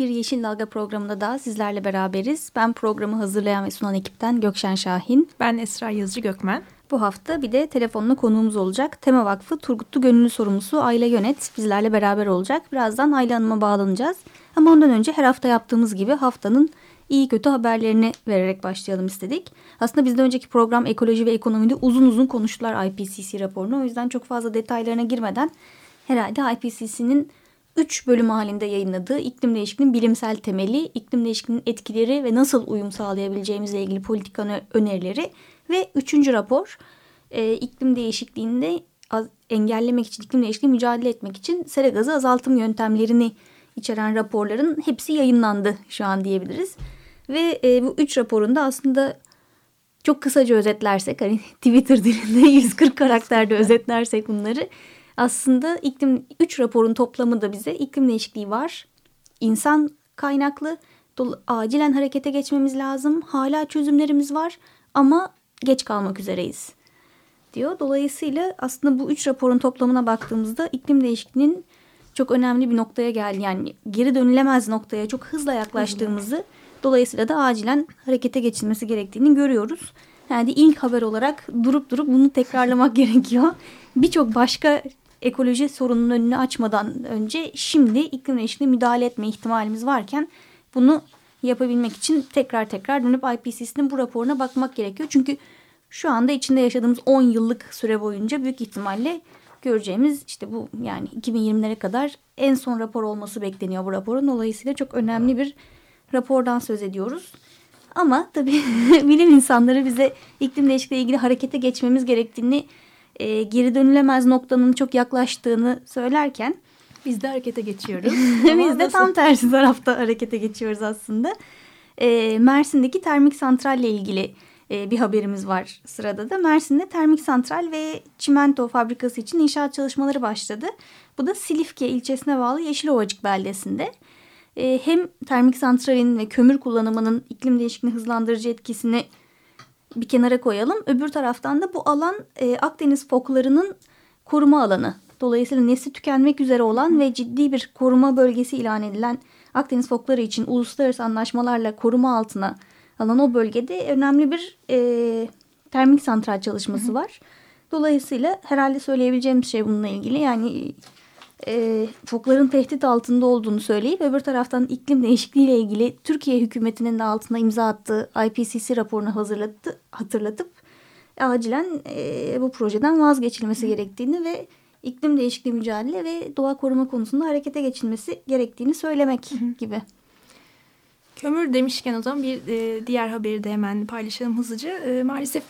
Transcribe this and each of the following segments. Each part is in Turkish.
bir Yeşil Dalga programında daha sizlerle beraberiz. Ben programı hazırlayan ve sunan ekipten Gökşen Şahin. Ben Esra Yazıcı Gökmen. Bu hafta bir de telefonla konuğumuz olacak. Tema Vakfı Turgutlu Gönüllü Sorumlusu Ayla Yönet bizlerle beraber olacak. Birazdan Ayla Hanım'a bağlanacağız. Ama ondan önce her hafta yaptığımız gibi haftanın iyi kötü haberlerini vererek başlayalım istedik. Aslında bizden önceki program ekoloji ve ekonomide uzun uzun konuştular IPCC raporunu. O yüzden çok fazla detaylarına girmeden herhalde IPCC'nin 3 bölüm halinde yayınladığı iklim değişikliğinin bilimsel temeli, iklim değişikliğinin etkileri ve nasıl uyum sağlayabileceğimizle ilgili politika önerileri ve üçüncü rapor e, iklim değişikliğinde az, engellemek için, iklim değişikliği mücadele etmek için sera gazı azaltım yöntemlerini içeren raporların hepsi yayınlandı şu an diyebiliriz. Ve e, bu üç raporunda aslında çok kısaca özetlersek hani Twitter dilinde 140 karakterde özetlersek bunları aslında iklim 3 raporun toplamı da bize iklim değişikliği var. İnsan kaynaklı acilen harekete geçmemiz lazım. Hala çözümlerimiz var ama geç kalmak üzereyiz diyor. Dolayısıyla aslında bu üç raporun toplamına baktığımızda iklim değişikliğinin çok önemli bir noktaya geldi. Yani geri dönülemez noktaya çok hızla yaklaştığımızı dolayısıyla da acilen harekete geçilmesi gerektiğini görüyoruz. Yani ilk haber olarak durup durup bunu tekrarlamak gerekiyor. Birçok başka ekoloji sorununun önünü açmadan önce şimdi iklim değişikliğine müdahale etme ihtimalimiz varken bunu yapabilmek için tekrar tekrar dönüp IPCC'nin bu raporuna bakmak gerekiyor. Çünkü şu anda içinde yaşadığımız 10 yıllık süre boyunca büyük ihtimalle göreceğimiz işte bu yani 2020'lere kadar en son rapor olması bekleniyor bu raporun. Dolayısıyla çok önemli bir rapordan söz ediyoruz. Ama tabii bilim insanları bize iklim değişikliği ilgili harekete geçmemiz gerektiğini e, geri dönülemez noktanın çok yaklaştığını söylerken biz de harekete geçiyoruz. biz de tam tersi tarafta harekete geçiyoruz aslında. E, Mersin'deki termik santralle ilgili e, bir haberimiz var sırada da. Mersin'de termik santral ve çimento fabrikası için inşaat çalışmaları başladı. Bu da Silifke ilçesine bağlı Yeşilovacık beldesinde. E, hem termik santralin ve kömür kullanımının iklim değişikliğini hızlandırıcı etkisini bir kenara koyalım. Öbür taraftan da bu alan e, Akdeniz foklarının koruma alanı. Dolayısıyla nesli tükenmek üzere olan ve ciddi bir koruma bölgesi ilan edilen Akdeniz fokları için uluslararası anlaşmalarla koruma altına alan o bölgede önemli bir e, termik santral çalışması var. Dolayısıyla herhalde söyleyebileceğimiz şey bununla ilgili yani e, fokların tehdit altında olduğunu söyleyip öbür taraftan iklim değişikliği ile ilgili Türkiye hükümetinin de altına imza attığı IPCC raporunu hazırlattı, hatırlatıp acilen e, bu projeden vazgeçilmesi gerektiğini ve iklim değişikliği mücadele ve doğa koruma konusunda harekete geçilmesi gerektiğini söylemek gibi. Kömür demişken o zaman bir e, diğer haberi de hemen paylaşalım hızlıca. E, maalesef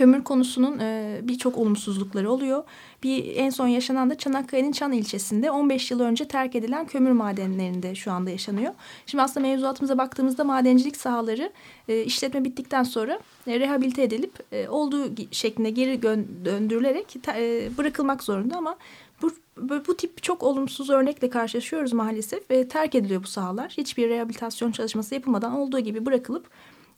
kömür konusunun e, birçok olumsuzlukları oluyor. Bir en son yaşanan da Çanakkale'nin Çan ilçesinde 15 yıl önce terk edilen kömür madenlerinde şu anda yaşanıyor. Şimdi aslında mevzuatımıza baktığımızda madencilik sahaları e, işletme bittikten sonra e, rehabilite edilip e, olduğu şeklinde geri döndürülerek e, bırakılmak zorunda ama bu, bu tip çok olumsuz örnekle karşılaşıyoruz maalesef ve terk ediliyor bu sahalar. Hiçbir rehabilitasyon çalışması yapılmadan olduğu gibi bırakılıp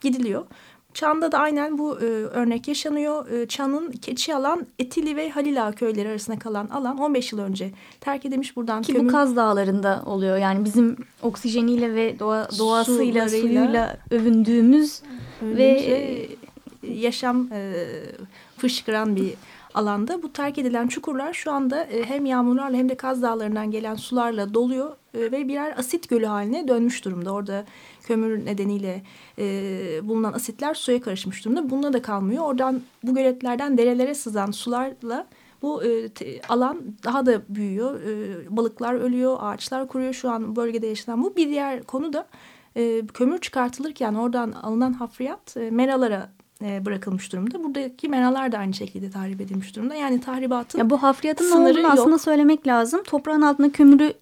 gidiliyor. Çan'da da aynen bu e, örnek yaşanıyor. E, Çan'ın Keçialan, Etili ve Halila köyleri arasında kalan alan 15 yıl önce terk edilmiş buradan. Ki kömür... bu Kaz Dağları'nda oluyor. Yani bizim oksijeniyle ve doğa, doğasıyla, Sularıyla, suyuyla övündüğümüz ve e, yaşam e, fışkıran bir alanda. Bu terk edilen çukurlar şu anda e, hem yağmurlarla hem de Kaz Dağları'ndan gelen sularla doluyor e, ve birer asit gölü haline dönmüş durumda. Orada kömür nedeniyle e, bulunan asitler suya karışmış durumda. Bununla da kalmıyor. Oradan bu göletlerden derelere sızan sularla bu e, te, alan daha da büyüyor. E, balıklar ölüyor, ağaçlar kuruyor. Şu an bölgede yaşanan bu. Bir diğer konu da e, kömür çıkartılırken oradan alınan hafriyat e, meralara e, bırakılmış durumda. Buradaki meralar da aynı şekilde tahrip edilmiş durumda. Yani tahribatın ya bu hafriyatın sınırı olduğunu yok. aslında söylemek lazım. Toprağın altına kömürü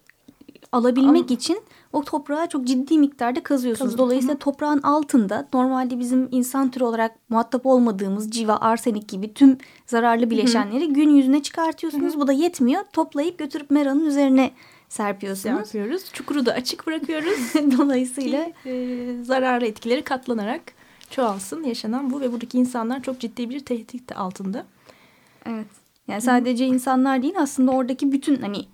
alabilmek Ama- için o toprağa çok ciddi miktarda kazıyorsunuz. Kazın, Dolayısıyla hı. toprağın altında normalde bizim insan türü olarak muhatap olmadığımız civa, arsenik gibi tüm zararlı bileşenleri gün yüzüne çıkartıyorsunuz. Bu da yetmiyor. Toplayıp götürüp meranın üzerine serpiyorsunuz. yapıyoruz. Çukuru da açık bırakıyoruz. Dolayısıyla ki e, zararlı etkileri katlanarak çoğalsın yaşanan bu ve buradaki insanlar çok ciddi bir tehdit altında. Evet. Yani sadece insanlar değil aslında oradaki bütün hani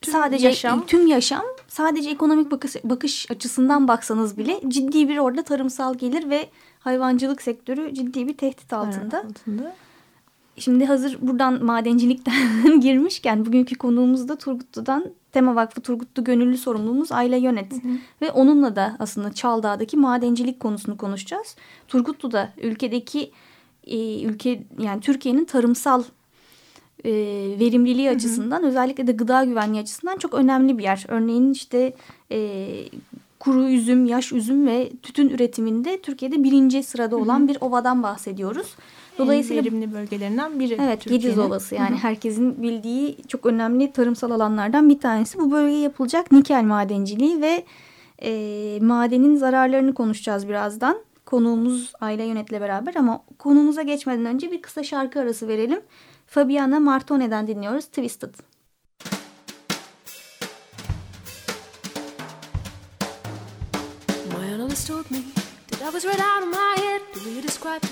Tüm sadece yaşam. tüm yaşam sadece ekonomik bakış, bakış açısından baksanız bile ciddi bir orada tarımsal gelir ve hayvancılık sektörü ciddi bir tehdit altında. altında. Şimdi hazır buradan madencilikten girmişken bugünkü konuğumuz da Turgutlu'dan Tema Vakfı Turgutlu Gönüllü Sorumlumuz Ayla Yönet. Ve onunla da aslında Çaldağ'daki madencilik konusunu konuşacağız. Turgutlu'da ülkedeki e, ülke yani Türkiye'nin tarımsal e, verimliliği açısından özellikle de gıda güvenliği açısından çok önemli bir yer. Örneğin işte e, kuru üzüm, yaş üzüm ve tütün üretiminde Türkiye'de birinci sırada olan bir ovadan bahsediyoruz. Dolayısıyla Dolayısıyla verimli bölgelerinden biri. Evet. Gediz Ovası yani herkesin bildiği çok önemli tarımsal alanlardan bir tanesi. Bu bölgeye yapılacak nikel madenciliği ve e, madenin zararlarını konuşacağız birazdan. Konuğumuz Ayla Yönet'le beraber ama konumuza geçmeden önce bir kısa şarkı arası verelim. Fabiana Martone'den dinliyoruz Twisted. My analyst told me that I was right out of my head the way he described it.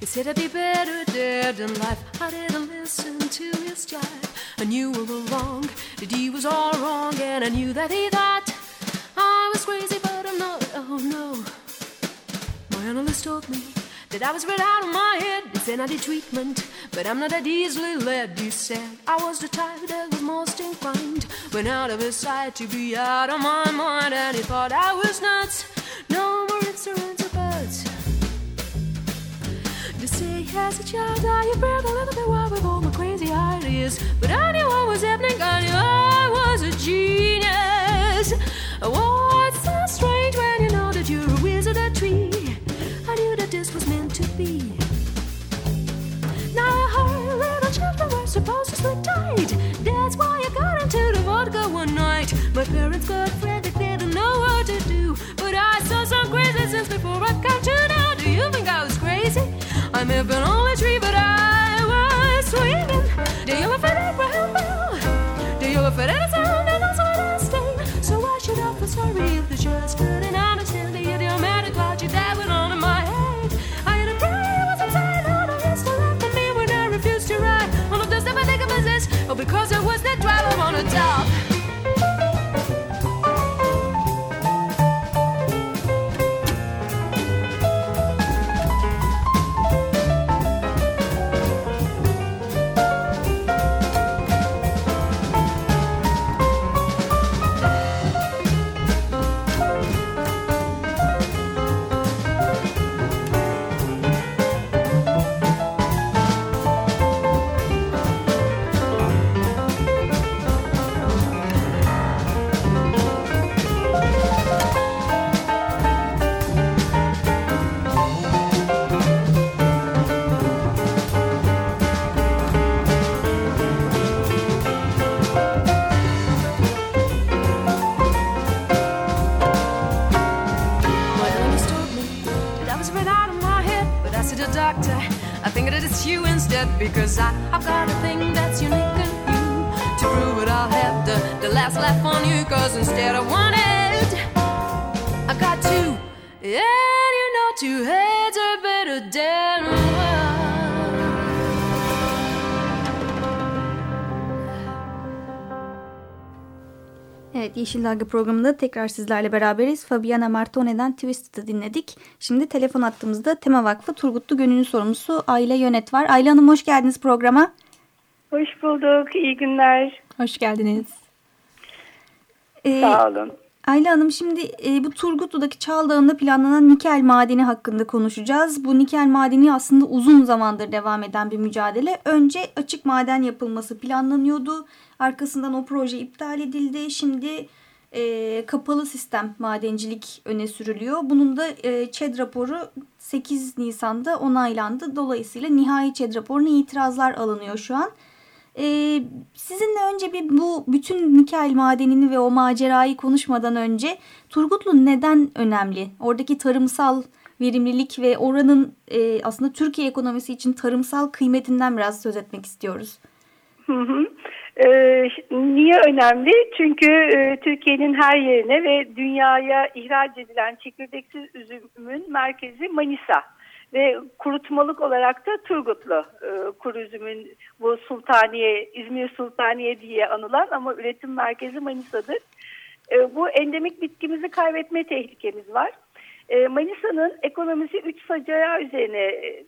He said I'd be better dead in life. I didn't listen to his jive. I knew all along that he was all wrong, and I knew that he thought I was crazy, but I'm not. Oh no. My analyst told me that I was right out of my head. He said I did treatment, but I'm not that easily led. He said I was the type that was most inclined when out of his sight to be out of my mind, and he thought I was nuts. No more ands or. To say as a child I appeared a little bit wild with all my crazy ideas, but I knew what was happening. I knew I was a genius. What's so be. Now I heard little children were supposed to sleep tight. That's why I got into the vodka one night. My parents got frantic, they didn't know what to do. But I saw some crazy since before I got you now. Do you think I was crazy? I may have been on a tree, but I was swinging. Do you laugh at Abraham Bell? Do you laugh at any And you know, two heads are better than one. Evet Yeşil Dalga programında tekrar sizlerle beraberiz. Fabiana Martone'den Twisted'ı dinledik. Şimdi telefon attığımızda Tema Vakfı Turgutlu Gönüllü Sorumlusu Ayla Yönet var. Ayla Hanım hoş geldiniz programa. Hoş bulduk. İyi günler. Hoş geldiniz. Ee, Sağ olun. Ayla Hanım şimdi e, bu Turgutlu'daki Çaldağ'ında planlanan nikel madeni hakkında konuşacağız. Bu nikel madeni aslında uzun zamandır devam eden bir mücadele. Önce açık maden yapılması planlanıyordu. Arkasından o proje iptal edildi. Şimdi e, kapalı sistem madencilik öne sürülüyor. Bunun da e, ÇED raporu 8 Nisan'da onaylandı. Dolayısıyla nihai ÇED raporuna itirazlar alınıyor şu an. E, sizinle önce bir bu bütün nikel madenini ve o macerayı konuşmadan önce Turgutlu neden önemli? Oradaki tarımsal verimlilik ve oranın e, aslında Türkiye ekonomisi için tarımsal kıymetinden biraz söz etmek istiyoruz. Hı hı. Ee, niye önemli? Çünkü e, Türkiye'nin her yerine ve dünyaya ihraç edilen çekirdeksiz üzümün merkezi Manisa ve kurutmalık olarak da Turgutlu e, kuru üzümün bu Sultaniye, İzmir Sultaniye diye anılan ama üretim merkezi Manisa'dır. E, bu endemik bitkimizi kaybetme tehlikemiz var. E, Manisa'nın ekonomisi üç sacaya üzerine e,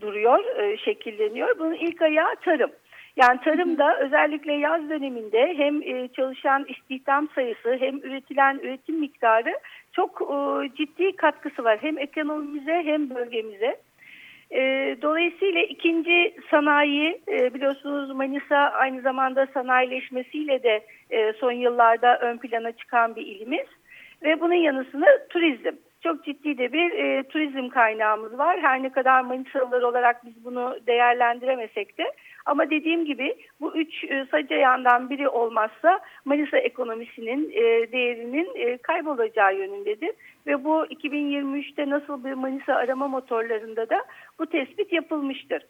duruyor, e, şekilleniyor. Bunun ilk ayağı tarım. Yani tarımda özellikle yaz döneminde hem e, çalışan istihdam sayısı hem üretilen üretim miktarı çok e, ciddi katkısı var. Hem ekonomimize hem bölgemize. E, dolayısıyla ikinci sanayi biliyorsunuz Manisa aynı zamanda sanayileşmesiyle de son yıllarda ön plana çıkan bir ilimiz. Ve bunun yanı sıra turizm çok ciddi de bir e, turizm kaynağımız var. Her ne kadar Manisalılar olarak biz bunu değerlendiremesek de ama dediğim gibi bu üç e, saca yandan biri olmazsa Manisa ekonomisinin e, değerinin e, kaybolacağı yönündedir. Ve bu 2023'te nasıl bir Manisa arama motorlarında da bu tespit yapılmıştır.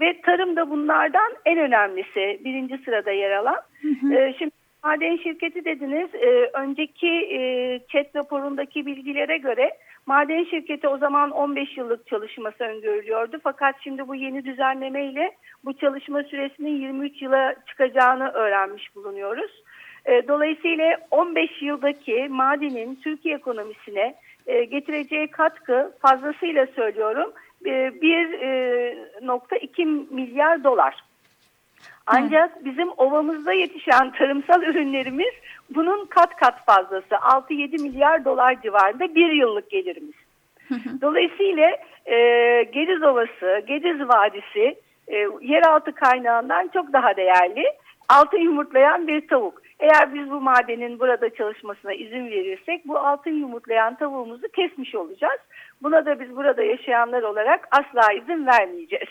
Ve tarım da bunlardan en önemlisi birinci sırada yer alan. Hı hı. E, şimdi Maden şirketi dediniz. E, önceki e, chat raporundaki bilgilere göre maden şirketi o zaman 15 yıllık çalışması öngörülüyordu. Fakat şimdi bu yeni düzenleme ile bu çalışma süresinin 23 yıla çıkacağını öğrenmiş bulunuyoruz. E, dolayısıyla 15 yıldaki madenin Türkiye ekonomisine e, getireceği katkı fazlasıyla söylüyorum e, 1.2 e, milyar dolar. Ancak bizim ovamızda yetişen tarımsal ürünlerimiz bunun kat kat fazlası 6-7 milyar dolar civarında bir yıllık gelirimiz. Dolayısıyla e, Gediz Ovası, Gediz Vadisi e, yeraltı kaynağından çok daha değerli. Altın yumurtlayan bir tavuk. Eğer biz bu madenin burada çalışmasına izin verirsek bu altın yumurtlayan tavuğumuzu kesmiş olacağız. Buna da biz burada yaşayanlar olarak asla izin vermeyeceğiz.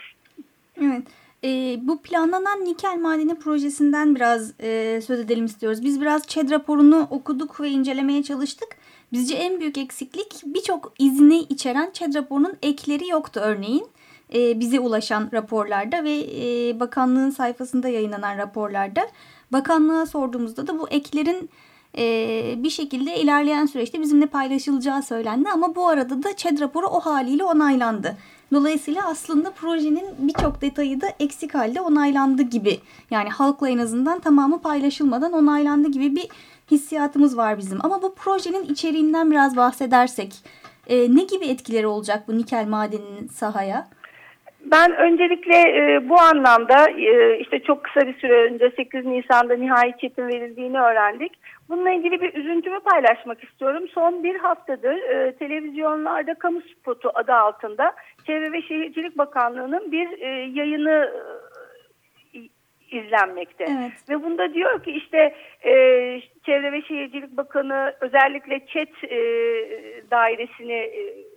Evet. E, bu planlanan nikel madeni projesinden biraz e, söz edelim istiyoruz. Biz biraz ÇED raporunu okuduk ve incelemeye çalıştık. Bizce en büyük eksiklik birçok izni içeren ÇED raporunun ekleri yoktu örneğin. E, bize ulaşan raporlarda ve e, bakanlığın sayfasında yayınlanan raporlarda. Bakanlığa sorduğumuzda da bu eklerin e, bir şekilde ilerleyen süreçte bizimle paylaşılacağı söylendi. Ama bu arada da ÇED raporu o haliyle onaylandı. Dolayısıyla aslında projenin birçok detayı da eksik halde onaylandı gibi. Yani halkla en azından tamamı paylaşılmadan onaylandı gibi bir hissiyatımız var bizim. Ama bu projenin içeriğinden biraz bahsedersek e, ne gibi etkileri olacak bu nikel madeninin sahaya? Ben öncelikle e, bu anlamda e, işte çok kısa bir süre önce 8 Nisan'da nihai çetin verildiğini öğrendik. Bununla ilgili bir üzüntümü paylaşmak istiyorum. Son bir haftadır e, televizyonlarda kamu spotu adı altında Çevre ve Şehircilik Bakanlığı'nın bir e, yayını e, izlenmekte. Evet. Ve bunda diyor ki işte e, Çevre ve Şehircilik Bakanı özellikle ÇED e, dairesini e,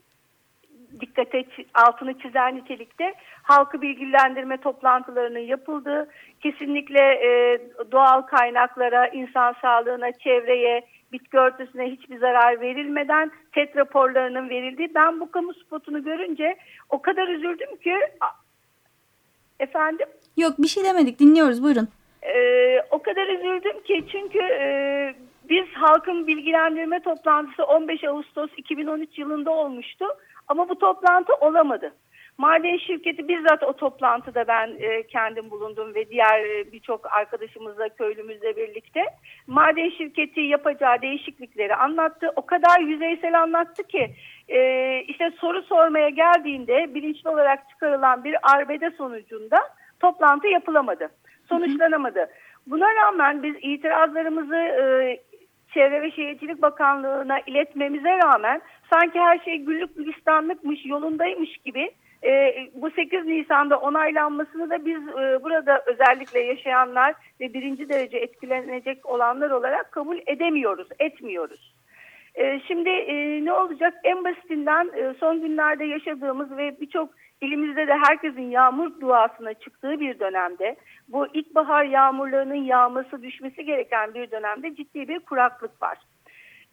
dikkate altını çizen nitelikte halkı bilgilendirme toplantılarının yapıldığı, kesinlikle e, doğal kaynaklara, insan sağlığına, çevreye, bitki örtüsüne hiçbir zarar verilmeden TET raporlarının verildiği. Ben bu kamu spotunu görünce o kadar üzüldüm ki efendim. Yok bir şey demedik dinliyoruz buyurun. Ee, o kadar üzüldüm ki çünkü e, biz halkın bilgilendirme toplantısı 15 Ağustos 2013 yılında olmuştu. Ama bu toplantı olamadı. Maden şirketi bizzat o toplantıda ben e, kendim bulundum ve diğer e, birçok arkadaşımızla köylümüzle birlikte. Maden şirketi yapacağı değişiklikleri anlattı. O kadar yüzeysel anlattı ki e, işte soru sormaya geldiğinde bilinçli olarak çıkarılan bir arbede sonucunda toplantı yapılamadı. Sonuçlanamadı. Buna rağmen biz itirazlarımızı e, Çevre ve Şehircilik Bakanlığı'na iletmemize rağmen sanki her şey güllük gülistanlıkmış, yolundaymış gibi E, bu 8 Nisan'da onaylanmasını da biz e, burada özellikle yaşayanlar ve birinci derece etkilenecek olanlar olarak kabul edemiyoruz, etmiyoruz. E, şimdi e, ne olacak? En basitinden e, son günlerde yaşadığımız ve birçok ilimizde de herkesin yağmur duasına çıktığı bir dönemde bu ilkbahar yağmurlarının yağması düşmesi gereken bir dönemde ciddi bir kuraklık var.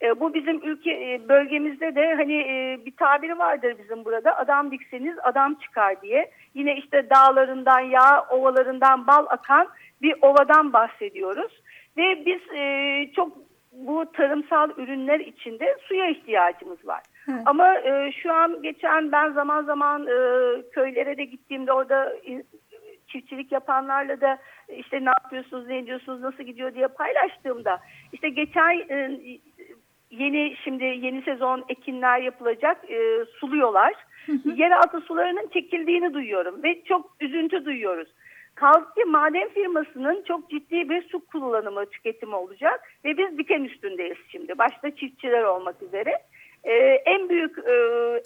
E, bu bizim ülke e, bölgemizde de hani e, bir tabiri vardır bizim burada adam dikseniz adam çıkar diye. Yine işte dağlarından yağ, ovalarından bal akan bir ovadan bahsediyoruz. Ve biz e, çok bu tarımsal ürünler içinde suya ihtiyacımız var. Evet. Ama e, şu an geçen ben zaman zaman e, köylere de gittiğimde orada çiftçilik yapanlarla da işte ne yapıyorsunuz, ne ediyorsunuz, nasıl gidiyor diye paylaştığımda işte geçen e, yeni şimdi yeni sezon ekinler yapılacak e, suluyorlar. Hı hı. Yeraltı sularının çekildiğini duyuyorum ve çok üzüntü duyuyoruz. Kaldı ki maden firmasının çok ciddi bir su kullanımı tüketimi olacak ve biz diken üstündeyiz şimdi başta çiftçiler olmak üzere. Ee, en büyük e,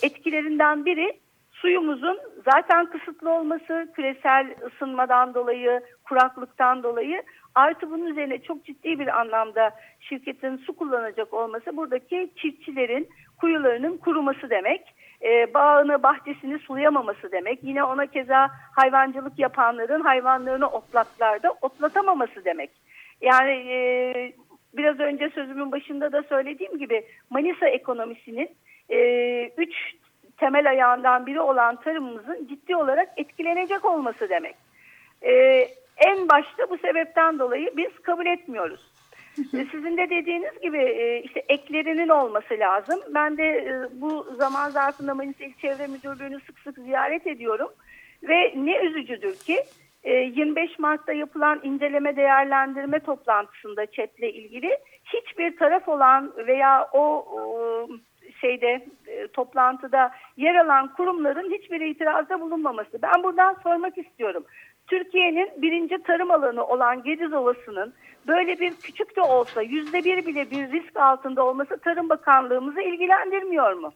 etkilerinden biri suyumuzun zaten kısıtlı olması küresel ısınmadan dolayı kuraklıktan dolayı artı bunun üzerine çok ciddi bir anlamda şirketin su kullanacak olması buradaki çiftçilerin kuyularının kuruması demek e, bağını bahçesini sulayamaması demek. Yine ona keza hayvancılık yapanların hayvanlarını otlaklarda otlatamaması demek. Yani e, biraz önce sözümün başında da söylediğim gibi Manisa ekonomisinin e, üç temel ayağından biri olan tarımımızın ciddi olarak etkilenecek olması demek. E, en başta bu sebepten dolayı biz kabul etmiyoruz. Sizin de dediğiniz gibi e, işte eklerinin olması lazım. Ben de e, bu zaman zarfında Manisa İl Çevre Müdürlüğü'nü sık sık ziyaret ediyorum. Ve ne üzücüdür ki 25 e, Mart'ta yapılan inceleme değerlendirme toplantısında ÇED'le ilgili hiçbir taraf olan veya o şeyde toplantıda yer alan kurumların hiçbir itirazda bulunmaması. Ben buradan sormak istiyorum. Türkiye'nin birinci tarım alanı olan Gediz Ovası'nın böyle bir küçük de olsa yüzde bir bile bir risk altında olması Tarım Bakanlığımızı ilgilendirmiyor mu?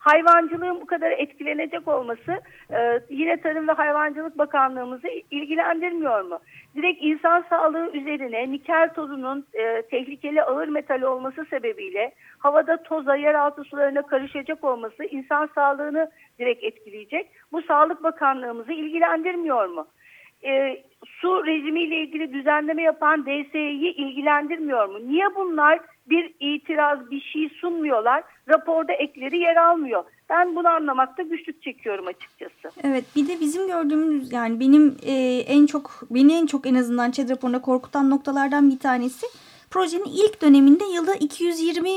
Hayvancılığın bu kadar etkilenecek olması e, yine Tarım ve Hayvancılık Bakanlığımızı ilgilendirmiyor mu? Direkt insan sağlığı üzerine nikel tozunun e, tehlikeli ağır metal olması sebebiyle havada toza yeraltı sularına karışacak olması insan sağlığını direkt etkileyecek. Bu Sağlık Bakanlığımızı ilgilendirmiyor mu? e, su rejimiyle ilgili düzenleme yapan DSE'yi ilgilendirmiyor mu? Niye bunlar bir itiraz bir şey sunmuyorlar? Raporda ekleri yer almıyor. Ben bunu anlamakta güçlük çekiyorum açıkçası. Evet bir de bizim gördüğümüz yani benim e, en çok beni en çok en azından ÇED raporunda korkutan noktalardan bir tanesi projenin ilk döneminde yılda 220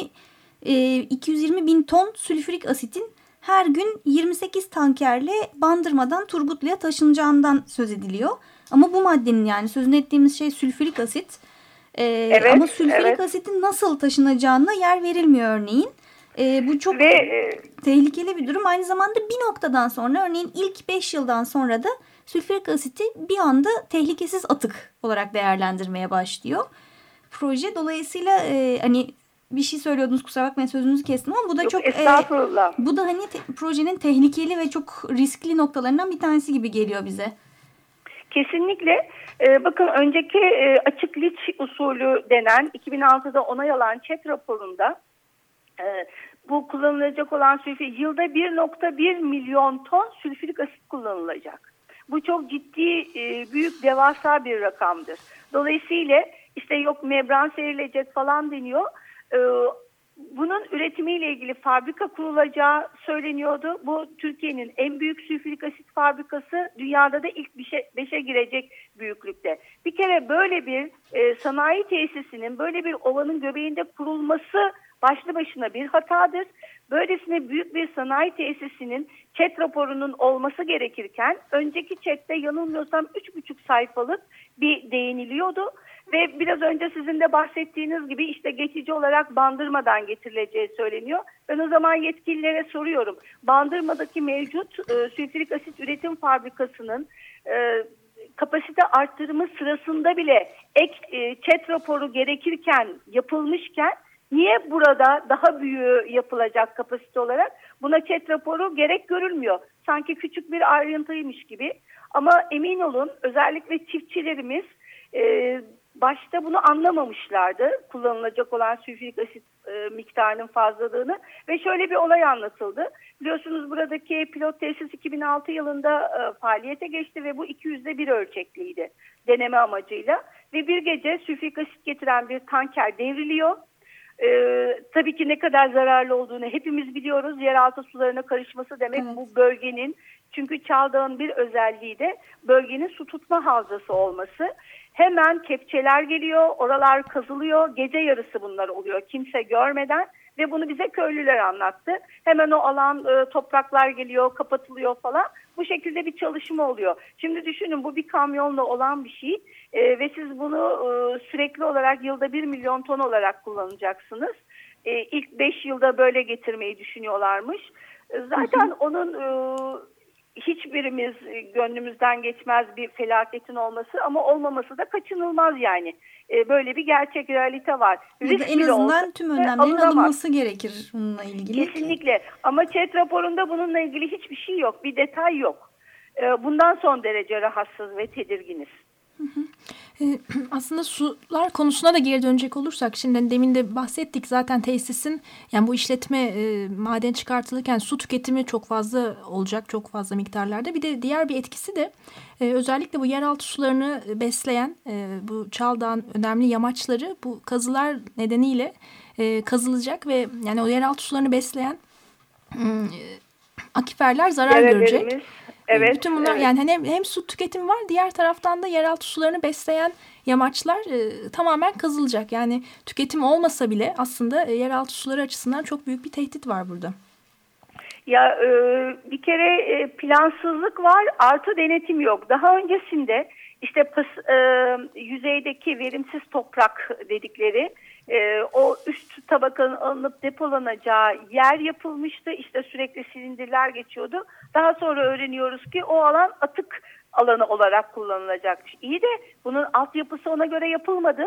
e, 220 bin ton sülfürik asitin her gün 28 tankerle Bandırma'dan Turgutlu'ya taşınacağından söz ediliyor. Ama bu maddenin yani sözünü ettiğimiz şey sülfürik asit. Ee, evet, ama sülfürik evet. asitin nasıl taşınacağına yer verilmiyor örneğin. Ee, bu çok Ve, e, tehlikeli bir durum. Aynı zamanda bir noktadan sonra örneğin ilk 5 yıldan sonra da sülfürik asiti bir anda tehlikesiz atık olarak değerlendirmeye başlıyor. Proje dolayısıyla e, hani bir şey söylüyordunuz kusura bakmayın sözünüzü kestim ama bu da Yok, çok e, bu da hani te, projenin tehlikeli ve çok riskli noktalarından bir tanesi gibi geliyor bize. Kesinlikle. Ee, bakın önceki e, açık liç usulü denen 2006'da onay alan ÇED raporunda e, bu kullanılacak olan sülfür yılda 1.1 milyon ton sülfürik asit kullanılacak. Bu çok ciddi, e, büyük, devasa bir rakamdır. Dolayısıyla işte yok membran serilecek falan deniyor. Ee, bunun üretimiyle ilgili fabrika kurulacağı söyleniyordu. Bu Türkiye'nin en büyük sülfürik asit fabrikası dünyada da ilk beşe, girecek büyüklükte. Bir kere böyle bir e, sanayi tesisinin böyle bir ovanın göbeğinde kurulması başlı başına bir hatadır. Böylesine büyük bir sanayi tesisinin chat raporunun olması gerekirken önceki chatte yanılmıyorsam 3,5 sayfalık bir değiniliyordu. Ve biraz önce sizin de bahsettiğiniz gibi işte geçici olarak bandırmadan getirileceği söyleniyor. Ben o zaman yetkililere soruyorum. Bandırmadaki mevcut e, sülfürik asit üretim fabrikasının e, kapasite arttırımı sırasında bile ek e, çet raporu gerekirken yapılmışken Niye burada daha büyüğü yapılacak kapasite olarak? Buna çet raporu gerek görülmüyor. Sanki küçük bir ayrıntıymış gibi. Ama emin olun özellikle çiftçilerimiz e, başta bunu anlamamışlardı. Kullanılacak olan sülfürik asit e, miktarının fazlalığını ve şöyle bir olay anlatıldı. Biliyorsunuz buradaki pilot tesis 2006 yılında e, faaliyete geçti ve bu 200'de bir ölçekliydi deneme amacıyla. Ve bir gece sülfürik asit getiren bir tanker devriliyor. Ee, tabii ki ne kadar zararlı olduğunu hepimiz biliyoruz. Yeraltı sularına karışması demek Evet. bu bölgenin çünkü Çaldağ'ın bir özelliği de bölgenin su tutma havzası olması. Hemen kepçeler geliyor, oralar kazılıyor. Gece yarısı bunlar oluyor kimse görmeden ve bunu bize köylüler anlattı. Hemen o alan e, topraklar geliyor, kapatılıyor falan. Bu şekilde bir çalışma oluyor. Şimdi düşünün bu bir kamyonla olan bir şey e, ve siz bunu e, sürekli olarak yılda 1 milyon ton olarak kullanacaksınız. E, ilk 5 yılda böyle getirmeyi düşünüyorlarmış. E, zaten onun e, hiçbirimiz e, gönlümüzden geçmez bir felaketin olması ama olmaması da kaçınılmaz yani. E, böyle bir gerçek realite var. Ya da Risk en azından tüm ve önlemlerin alınması gerekir bununla ilgili. Kesinlikle ama chat raporunda bununla ilgili hiçbir şey yok. Bir detay yok. E, bundan son derece rahatsız ve tedirginiz. E, aslında sular konusuna da geri dönecek olursak şimdi demin de bahsettik zaten tesisin yani bu işletme e, maden çıkartılırken su tüketimi çok fazla olacak çok fazla miktarlarda bir de diğer bir etkisi de e, özellikle bu yeraltı sularını besleyen e, bu Çaldağ'ın önemli yamaçları bu kazılar nedeniyle e, kazılacak ve yani o yeraltı sularını besleyen e, akiferler zarar görecek. Evet. Bütün bunlar evet. yani hani hem, hem su tüketimi var diğer taraftan da yeraltı sularını besleyen yamaçlar e, tamamen kazılacak. Yani tüketim olmasa bile aslında e, yeraltı suları açısından çok büyük bir tehdit var burada. Ya e, bir kere e, plansızlık var artı denetim yok. Daha öncesinde işte pıs, e, yüzeydeki verimsiz toprak dedikleri e, o üst tabakanın alınıp depolanacağı yer yapılmıştı. İşte sürekli silindirler geçiyordu. Daha sonra öğreniyoruz ki o alan atık alanı olarak kullanılacak. İyi de bunun altyapısı ona göre yapılmadı.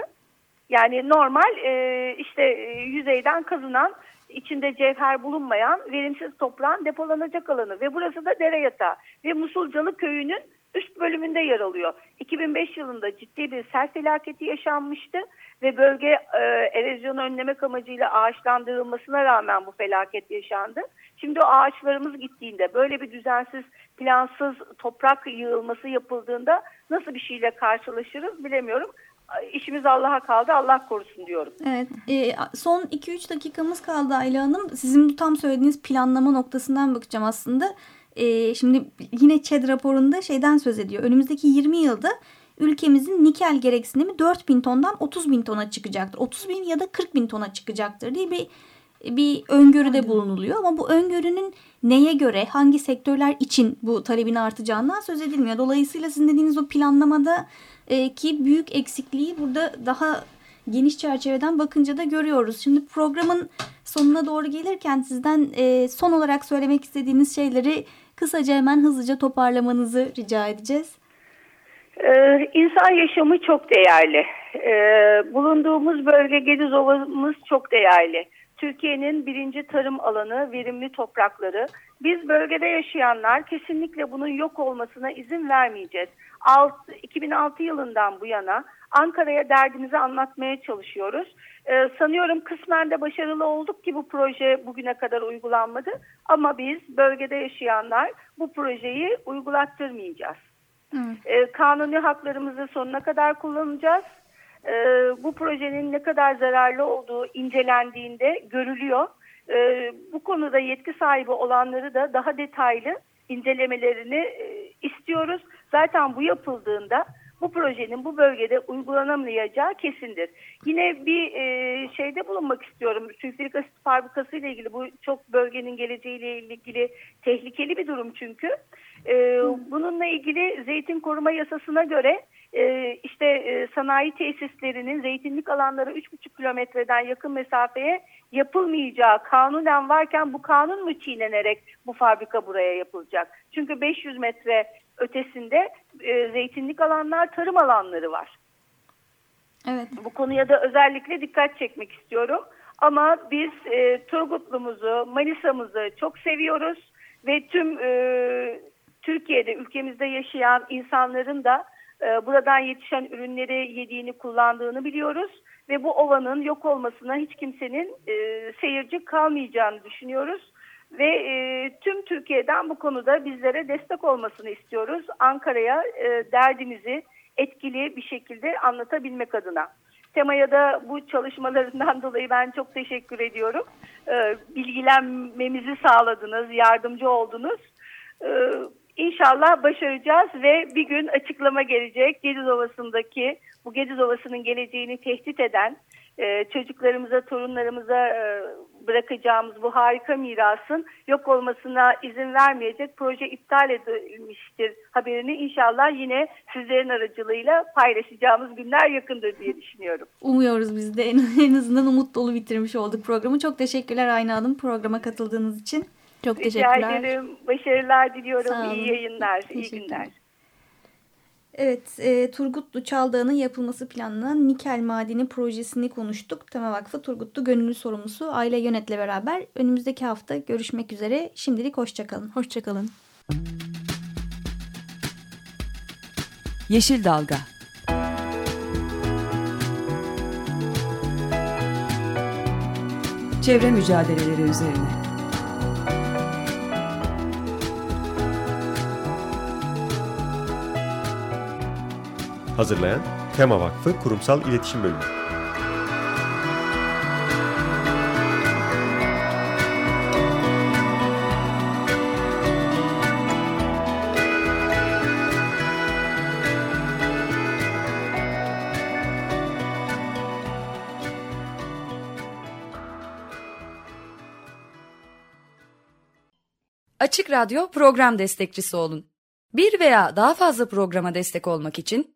Yani normal e, işte e, yüzeyden kazınan içinde cevher bulunmayan verimsiz toprağın depolanacak alanı ve burası da dere yatağı ve Musulcalı köyünün üst bölümünde yer alıyor. 2005 yılında ciddi bir sel felaketi yaşanmıştı ve bölge e, erozyonu önlemek amacıyla ağaçlandırılmasına rağmen bu felaket yaşandı. Şimdi o ağaçlarımız gittiğinde böyle bir düzensiz plansız toprak yığılması yapıldığında nasıl bir şeyle karşılaşırız bilemiyorum. İşimiz Allah'a kaldı Allah korusun diyorum. Evet. e, son 2-3 dakikamız kaldı Ayla Hanım. Sizin tam söylediğiniz planlama noktasından bakacağım aslında. E, şimdi yine ÇED raporunda şeyden söz ediyor. Önümüzdeki 20 yılda ülkemizin nikel gereksinimi 4 bin tondan 30 bin tona çıkacaktır. 30 bin ya da 40 bin tona çıkacaktır diye bir bir öngörüde bulunuluyor. Ama bu öngörünün neye göre, hangi sektörler için bu talebin artacağından söz edilmiyor. Dolayısıyla sizin dediğiniz o planlamada e, ki büyük eksikliği burada daha geniş çerçeveden bakınca da görüyoruz. Şimdi programın sonuna doğru gelirken sizden e, son olarak söylemek istediğiniz şeyleri kısaca hemen hızlıca toparlamanızı rica edeceğiz. Ee, insan yaşamı çok değerli. Ee, bulunduğumuz bölge Gediz Ovamız çok değerli. Türkiye'nin birinci tarım alanı, verimli toprakları. Biz bölgede yaşayanlar kesinlikle bunun yok olmasına izin vermeyeceğiz. Alt, 2006 yılından bu yana Ankara'ya derdimizi anlatmaya çalışıyoruz. Ee, sanıyorum kısmen de başarılı olduk ki bu proje bugüne kadar uygulanmadı. Ama biz bölgede yaşayanlar bu projeyi uygulattırmayacağız. Ee, kanuni haklarımızı sonuna kadar kullanacağız. Ee, bu projenin ne kadar zararlı olduğu incelendiğinde görülüyor. Ee, bu konuda yetki sahibi olanları da daha detaylı incelemelerini e, istiyoruz. Zaten bu yapıldığında bu projenin bu bölgede uygulanamayacağı kesindir. Yine bir e, şeyde bulunmak istiyorum. Sülfürik asit fabrikası ile ilgili bu çok bölgenin geleceğiyle ilgili tehlikeli bir durum çünkü. E, bununla ilgili zeytin koruma yasasına göre e, işte e, sanayi tesislerinin zeytinlik alanları 3,5 kilometreden yakın mesafeye yapılmayacağı kanunen varken bu kanun mu çiğnenerek bu fabrika buraya yapılacak? Çünkü 500 metre ötesinde e, zeytinlik alanlar, tarım alanları var. Evet. Bu konuya da özellikle dikkat çekmek istiyorum. Ama biz e, Turgutlumuzu, Manisa'mızı çok seviyoruz ve tüm e, Türkiye'de, ülkemizde yaşayan insanların da e, buradan yetişen ürünleri yediğini, kullandığını biliyoruz. Ve bu ovanın yok olmasına hiç kimsenin e, seyirci kalmayacağını düşünüyoruz. Ve e, tüm Türkiye'den bu konuda bizlere destek olmasını istiyoruz. Ankara'ya e, derdimizi etkili bir şekilde anlatabilmek adına. Temaya da bu çalışmalarından dolayı ben çok teşekkür ediyorum. E, bilgilenmemizi sağladınız, yardımcı oldunuz. E, İnşallah başaracağız ve bir gün açıklama gelecek. Gediz Ovası'ndaki bu Gediz Ovası'nın geleceğini tehdit eden e, çocuklarımıza, torunlarımıza e, bırakacağımız bu harika mirasın yok olmasına izin vermeyecek proje iptal edilmiştir haberini inşallah yine sizlerin aracılığıyla paylaşacağımız günler yakındır diye düşünüyorum. Umuyoruz biz de en, en azından umut dolu bitirmiş olduk programı. Çok teşekkürler Ayna Hanım programa katıldığınız için. Çok Rica teşekkürler. ederim. Başarılar diliyorum. İyi yayınlar, iyi günler. Evet, e, Turgutlu Çaldağı'nın yapılması planlanan nikel madeni projesini konuştuk. Tema Vakfı Turgutlu Gönüllü Sorumlusu Aile Yönet'le beraber önümüzdeki hafta görüşmek üzere. Şimdilik hoşçakalın. Hoşçakalın. Yeşil Dalga Çevre mücadeleleri üzerine Hazırlayan Tema Vakfı Kurumsal İletişim Bölümü. Açık Radyo program destekçisi olun. Bir veya daha fazla programa destek olmak için